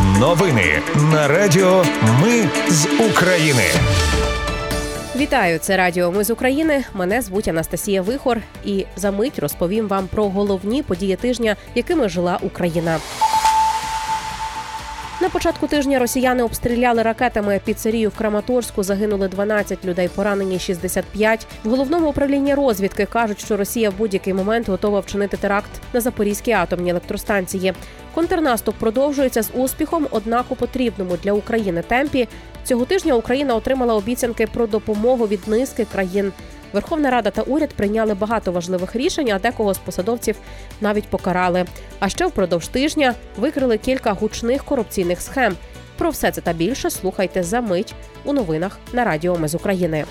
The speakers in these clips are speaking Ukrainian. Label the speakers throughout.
Speaker 1: Новини на Радіо Ми з України.
Speaker 2: Вітаю, це Радіо Ми з України. Мене звуть Анастасія Вихор, і за мить розповім вам про головні події тижня, якими жила Україна. На початку тижня росіяни обстріляли ракетами піцерію в Краматорську. Загинули 12 людей, поранені 65. В головному управлінні розвідки кажуть, що Росія в будь-який момент готова вчинити теракт на Запорізькій атомній електростанції. Контрнаступ продовжується з успіхом, однак у потрібному для України темпі. Цього тижня Україна отримала обіцянки про допомогу від низки країн. Верховна Рада та уряд прийняли багато важливих рішень, а декого з посадовців навіть покарали. А ще впродовж тижня викрили кілька гучних корупційних схем. Про все це та більше слухайте за мить у новинах на Радіо Ми з України.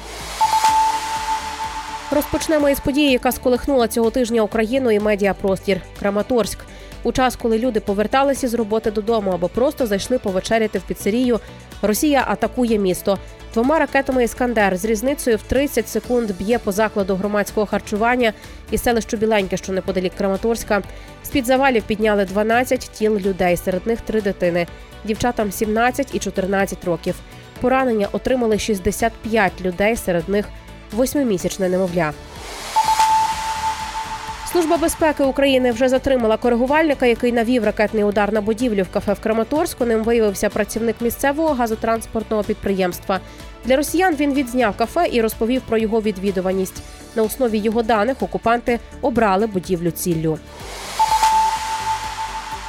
Speaker 2: Розпочнемо із події, яка сколихнула цього тижня Україну і медіапростір Краматорськ. У час, коли люди поверталися з роботи додому або просто зайшли повечеряти в піцерію, Росія атакує місто. Двома ракетами Іскандер з різницею в 30 секунд б'є по закладу громадського харчування і селищу Біленьке, що неподалік Краматорська. З під завалів підняли 12 тіл людей, серед них три дитини. Дівчатам 17 і 14 років. Поранення отримали 65 людей, серед них восьмимісячне немовля. Служба безпеки України вже затримала коригувальника, який навів ракетний удар на будівлю в кафе в Краматорську. Ним виявився працівник місцевого газотранспортного підприємства. Для росіян він відзняв кафе і розповів про його відвідуваність. На основі його даних окупанти обрали будівлю ціллю.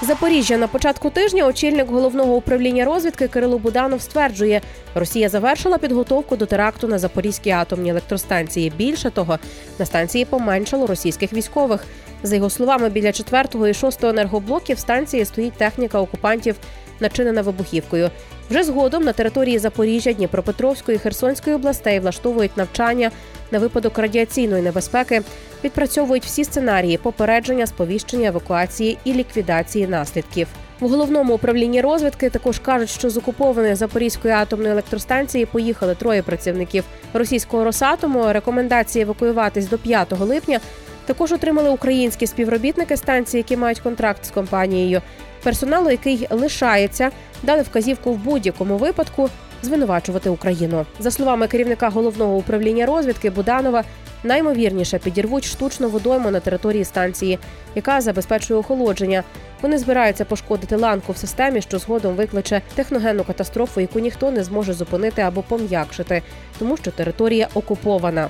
Speaker 2: Запоріжжя на початку тижня очільник головного управління розвідки Кирило Буданов стверджує, Росія завершила підготовку до теракту на Запорізькій атомній електростанції. Більше того, на станції поменшало російських військових. За його словами, біля 4 і 6 енергоблоків станції стоїть техніка окупантів, начинена вибухівкою. Вже згодом на території Запоріжжя, Дніпропетровської, Херсонської областей влаштовують навчання на випадок радіаційної небезпеки, відпрацьовують всі сценарії попередження, сповіщення, евакуації і ліквідації наслідків. В головному управлінні розвідки також кажуть, що з окупованої Запорізької атомної електростанції поїхали троє працівників російського Росатому. Рекомендації евакуюватись до 5 липня. Також отримали українські співробітники станції, які мають контракт з компанією. Персоналу, який лишається, дали вказівку в будь-якому випадку звинувачувати Україну. За словами керівника головного управління розвідки Буданова, наймовірніше підірвуть штучну водойму на території станції, яка забезпечує охолодження. Вони збираються пошкодити ланку в системі, що згодом викличе техногенну катастрофу, яку ніхто не зможе зупинити або пом'якшити, тому що територія окупована.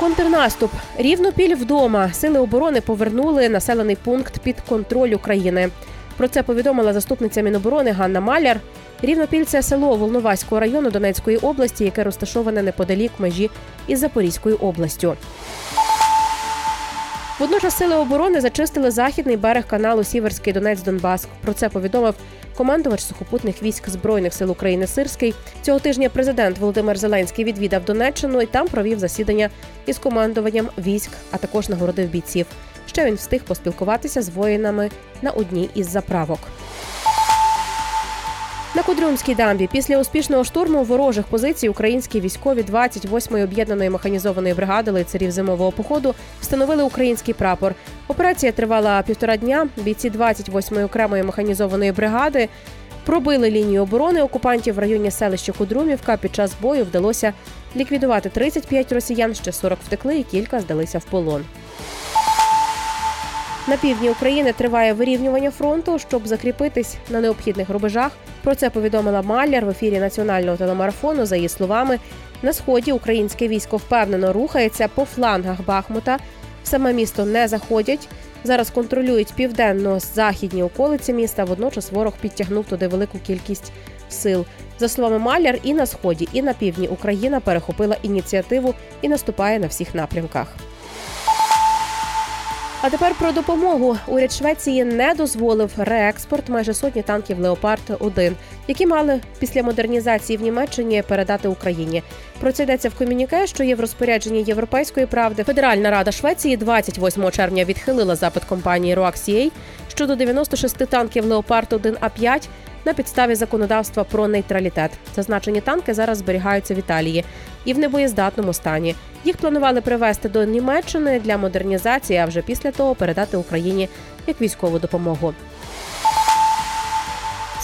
Speaker 2: Контрнаступ рівнопіль вдома. Сили оборони повернули населений пункт під контроль України. Про це повідомила заступниця Міноборони Ганна Маляр. Рівнопіль це село Волноваського району Донецької області, яке розташоване неподалік межі із Запорізькою областю. Водночас сили оборони зачистили західний берег каналу Сіверський Донець Донбас. Про це повідомив командувач сухопутних військ збройних сил України Сирський. Цього тижня президент Володимир Зеленський відвідав Донеччину і там провів засідання із командуванням військ, а також нагородив бійців. Ще він встиг поспілкуватися з воїнами на одній із заправок. На Кудрюмській дамбі після успішного штурму ворожих позицій українські військові 28-ї об'єднаної механізованої бригади лицарів зимового походу встановили український прапор. Операція тривала півтора дня. Бійці 28-ї окремої механізованої бригади пробили лінію оборони окупантів в районі селища Кудрумівка. Під час бою вдалося ліквідувати 35 росіян, ще 40 втекли, і кілька здалися в полон. На півдні України триває вирівнювання фронту, щоб закріпитись на необхідних рубежах. Про це повідомила Маляр в ефірі національного телемарафону. За її словами, на сході українське військо впевнено рухається по флангах Бахмута. В саме місто не заходять. Зараз контролюють південно-західні околиці міста. Водночас ворог підтягнув туди велику кількість сил. За словами Маляр, і на сході, і на півдні Україна перехопила ініціативу і наступає на всіх напрямках. А тепер про допомогу. Уряд Швеції не дозволив реекспорт майже сотні танків Леопард 1 які мали після модернізації в Німеччині передати Україні. Про це йдеться в комюніке, що є в розпорядженні Європейської правди. Федеральна рада Швеції 28 червня відхилила запит компанії ROAXCA щодо 96 танків Леопард 1 А 5 на підставі законодавства про нейтралітет. Зазначені танки зараз зберігаються в Італії і в небоєздатному стані. Їх планували привезти до Німеччини для модернізації, а вже після того передати Україні як військову допомогу.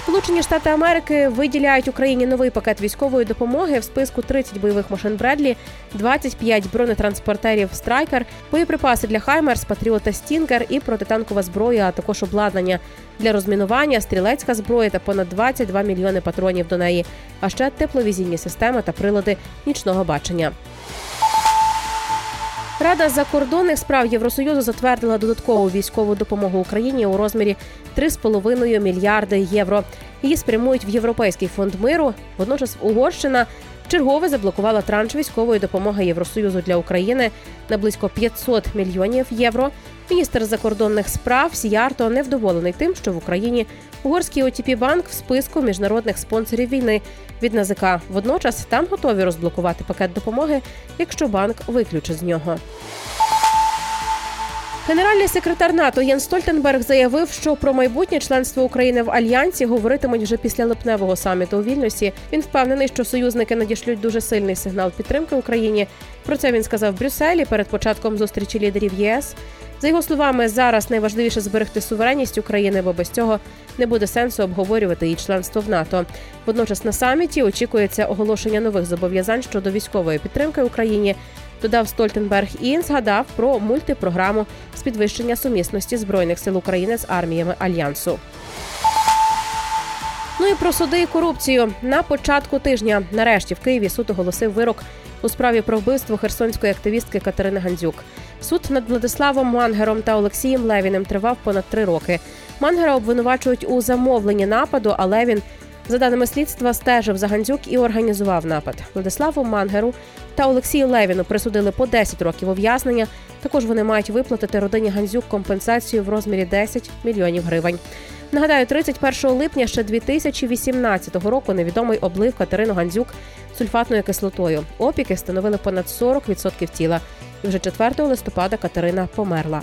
Speaker 2: Сполучені Штати Америки виділяють Україні новий пакет військової допомоги в списку 30 бойових машин Бредлі, 25 бронетранспортерів Страйкер, боєприпаси для Хаймерс, Патріот та Стінгер і протитанкова зброя, а також обладнання для розмінування, стрілецька зброя та понад 22 мільйони патронів до неї, а ще тепловізійні системи та прилади нічного бачення. Рада закордонних справ Євросоюзу затвердила додаткову військову допомогу Україні у розмірі 3,5 мільярди євро. Її спрямують в Європейський фонд миру. Водночас Угорщина чергове заблокувала транш військової допомоги Євросоюзу для України на близько 500 мільйонів євро. Міністр закордонних справ Сіярто невдоволений тим, що в Україні угорський ОТП банк в списку міжнародних спонсорів війни від НАЗК. Водночас там готові розблокувати пакет допомоги, якщо банк виключить з нього. Генеральний секретар НАТО Єн Стольтенберг заявив, що про майбутнє членство України в альянсі говоритимуть вже після липневого саміту у Вільнюсі. Він впевнений, що союзники надішлють дуже сильний сигнал підтримки Україні. Про це він сказав в Брюсселі перед початком зустрічі лідерів ЄС. За його словами, зараз найважливіше зберегти суверенність України, бо без цього не буде сенсу обговорювати її членство в НАТО. Водночас на саміті очікується оголошення нових зобов'язань щодо військової підтримки Україні. Додав Стольтенберг і згадав про мультипрограму з підвищення сумісності збройних сил України з арміями альянсу. Ну і про суди і корупцію на початку тижня. Нарешті в Києві суд оголосив вирок у справі про вбивство херсонської активістки Катерини Гандзюк. Суд над Владиславом Мангером та Олексієм Левіним тривав понад три роки. Мангера обвинувачують у замовленні нападу, але він, за даними слідства, стежив за Гандзюк і організував напад. Владиславу Мангеру та Олексію Левіну присудили по 10 років ув'язнення. Також вони мають виплатити родині Гандзюк компенсацію в розмірі 10 мільйонів гривень. Нагадаю, 31 липня ще 2018 року невідомий облив Катерину Гандзюк сульфатною кислотою. Опіки становили понад 40% тіла. Вже 4 листопада Катерина померла.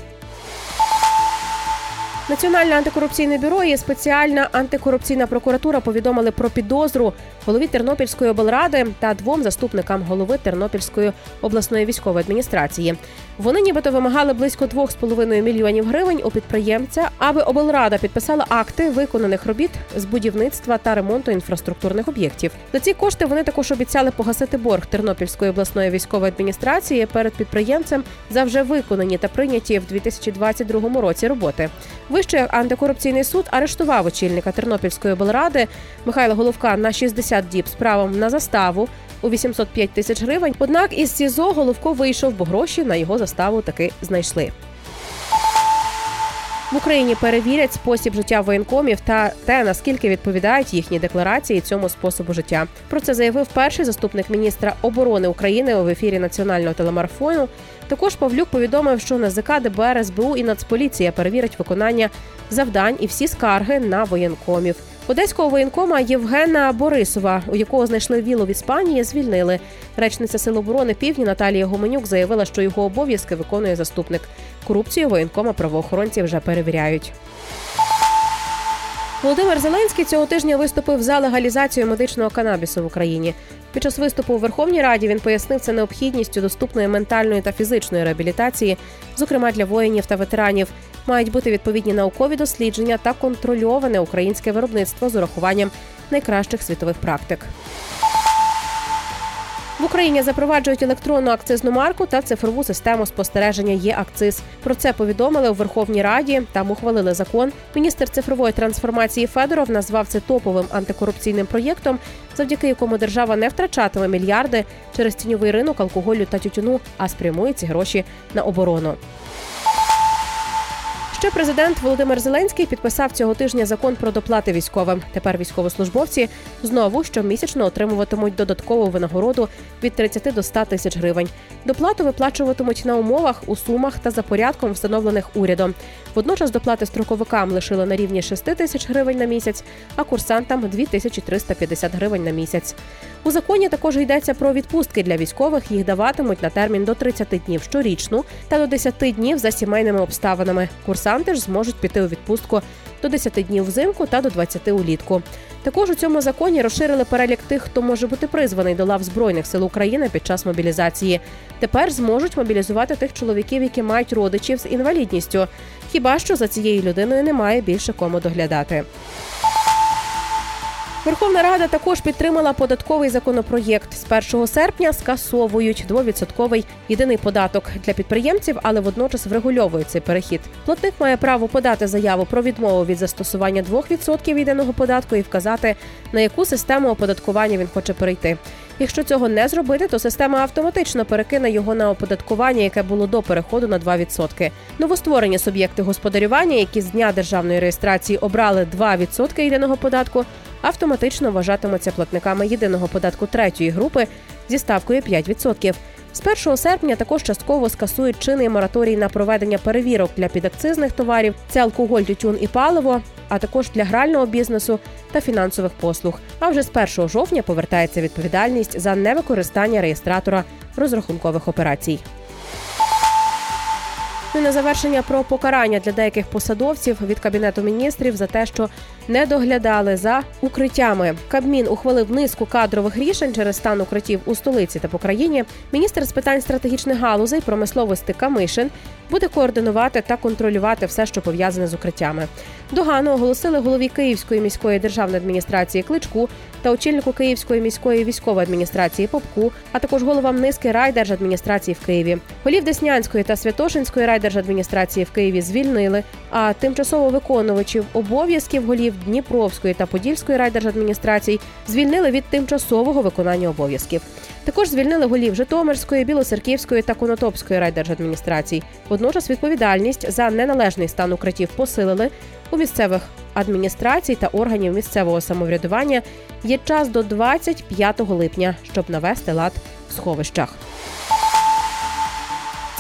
Speaker 2: Національне антикорупційне бюро і спеціальна антикорупційна прокуратура повідомили про підозру голові Тернопільської облради та двом заступникам голови Тернопільської обласної військової адміністрації. Вони нібито вимагали близько 2,5 мільйонів гривень у підприємця, аби облрада підписала акти виконаних робіт з будівництва та ремонту інфраструктурних об'єктів. За ці кошти вони також обіцяли погасити борг Тернопільської обласної військової адміністрації перед підприємцем за вже виконані та прийняті в 2022 році роботи. Вищий антикорупційний суд арештував очільника Тернопільської облради Михайла Головка на 60 діб з правом на заставу у 805 тисяч гривень. Однак із СІЗО Головко вийшов, бо гроші на його заставу таки знайшли. В Україні перевірять спосіб життя воєнкомів та те, наскільки відповідають їхні декларації цьому способу життя. Про це заявив перший заступник міністра оборони України у ефірі національного телемарафону. Також Павлюк повідомив, що НАЗК, ДБР, СБУ і Нацполіція перевірять виконання завдань і всі скарги на воєнкомів. Одеського воєнкома Євгена Борисова, у якого знайшли віло в Іспанії, звільнили. Речниця Сил оборони Півдні Наталія Гоменюк заявила, що його обов'язки виконує заступник. Корупцію воєнкома правоохоронці вже перевіряють. Володимир Зеленський цього тижня виступив за легалізацію медичного канабісу в Україні. Під час виступу у Верховній Раді він пояснив це необхідністю доступної ментальної та фізичної реабілітації, зокрема для воїнів та ветеранів. Мають бути відповідні наукові дослідження та контрольоване українське виробництво з урахуванням найкращих світових практик. В Україні запроваджують електронну акцизну марку та цифрову систему спостереження є акциз. Про це повідомили у Верховній Раді. Там ухвалили закон. Міністр цифрової трансформації Федоров назвав це топовим антикорупційним проєктом, завдяки якому держава не втрачатиме мільярди через тіньовий ринок алкоголю та тютюну, а спрямує ці гроші на оборону. Ще президент Володимир Зеленський підписав цього тижня закон про доплати військовим. Тепер військовослужбовці знову щомісячно отримуватимуть додаткову винагороду від 30 до 100 тисяч гривень. Доплату виплачуватимуть на умовах, у сумах та за порядком, встановлених урядом. Водночас доплати строковикам лишили на рівні 6 тисяч гривень на місяць, а курсантам 2350 гривень на місяць. У законі також йдеться про відпустки для військових. Їх даватимуть на термін до 30 днів щорічну та до 10 днів за сімейними обставинами. Курсанти ж зможуть піти у відпустку до 10 днів взимку та до 20 улітку. Також у цьому законі розширили перелік тих, хто може бути призваний до лав збройних сил України під час мобілізації. Тепер зможуть мобілізувати тих чоловіків, які мають родичів з інвалідністю. Хіба що за цією людиною немає більше кому доглядати. Верховна Рада також підтримала податковий законопроєкт. З 1 серпня скасовують 2% єдиний податок для підприємців, але водночас врегульовують цей перехід. Платник має право подати заяву про відмову від застосування 2% єдиного податку і вказати, на яку систему оподаткування він хоче перейти. Якщо цього не зробити, то система автоматично перекине його на оподаткування, яке було до переходу на 2%. Новостворені суб'єкти господарювання, які з дня державної реєстрації обрали 2% єдиного податку, автоматично вважатимуться платниками єдиного податку третьої групи зі ставкою 5%. З 1 серпня також частково скасують чинний мораторій на проведення перевірок для підакцизних товарів, це алкоголь, тютюн і паливо, а також для грального бізнесу та фінансових послуг. А вже з 1 жовтня повертається відповідальність за невикористання реєстратора розрахункових операцій. Ну і на завершення про покарання для деяких посадовців від кабінету міністрів за те, що не доглядали за укриттями. Кабмін ухвалив низку кадрових рішень через стан укриттів у столиці та по країні. Міністр з питань стратегічних галузей промисловості Камишин буде координувати та контролювати все, що пов'язане з укриттями. Догану оголосили голові Київської міської державної адміністрації Кличку та очільнику Київської міської військової адміністрації Попку, а також головам низки райдержадміністрації в Києві. Голів Деснянської та Святошинської райдержадміністрації в Києві звільнили, а тимчасово виконувачів обов'язків голів Дніпровської та Подільської райдержадміністрацій звільнили від тимчасового виконання обов'язків. Також звільнили голів Житомирської, Білоцерківської та Конотопської райдержадміністрацій. Водночас відповідальність за неналежний стан укриттів посилили у місцевих адміністрацій та органів місцевого самоврядування. Є час до 25 липня, щоб навести лад в сховищах.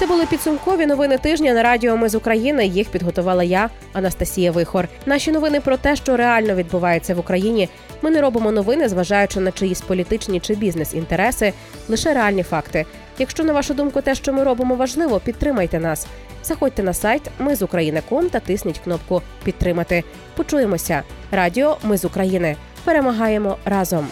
Speaker 2: Це були підсумкові новини тижня на радіо Ми з України. Їх підготувала я, Анастасія Вихор. Наші новини про те, що реально відбувається в Україні. Ми не робимо новини, зважаючи на чиїсь політичні чи бізнес-інтереси, лише реальні факти. Якщо на вашу думку те, що ми робимо, важливо, підтримайте нас. Заходьте на сайт Ми з України.ком та тисніть кнопку Підтримати. Почуємося. Радіо Ми з України. Перемагаємо разом.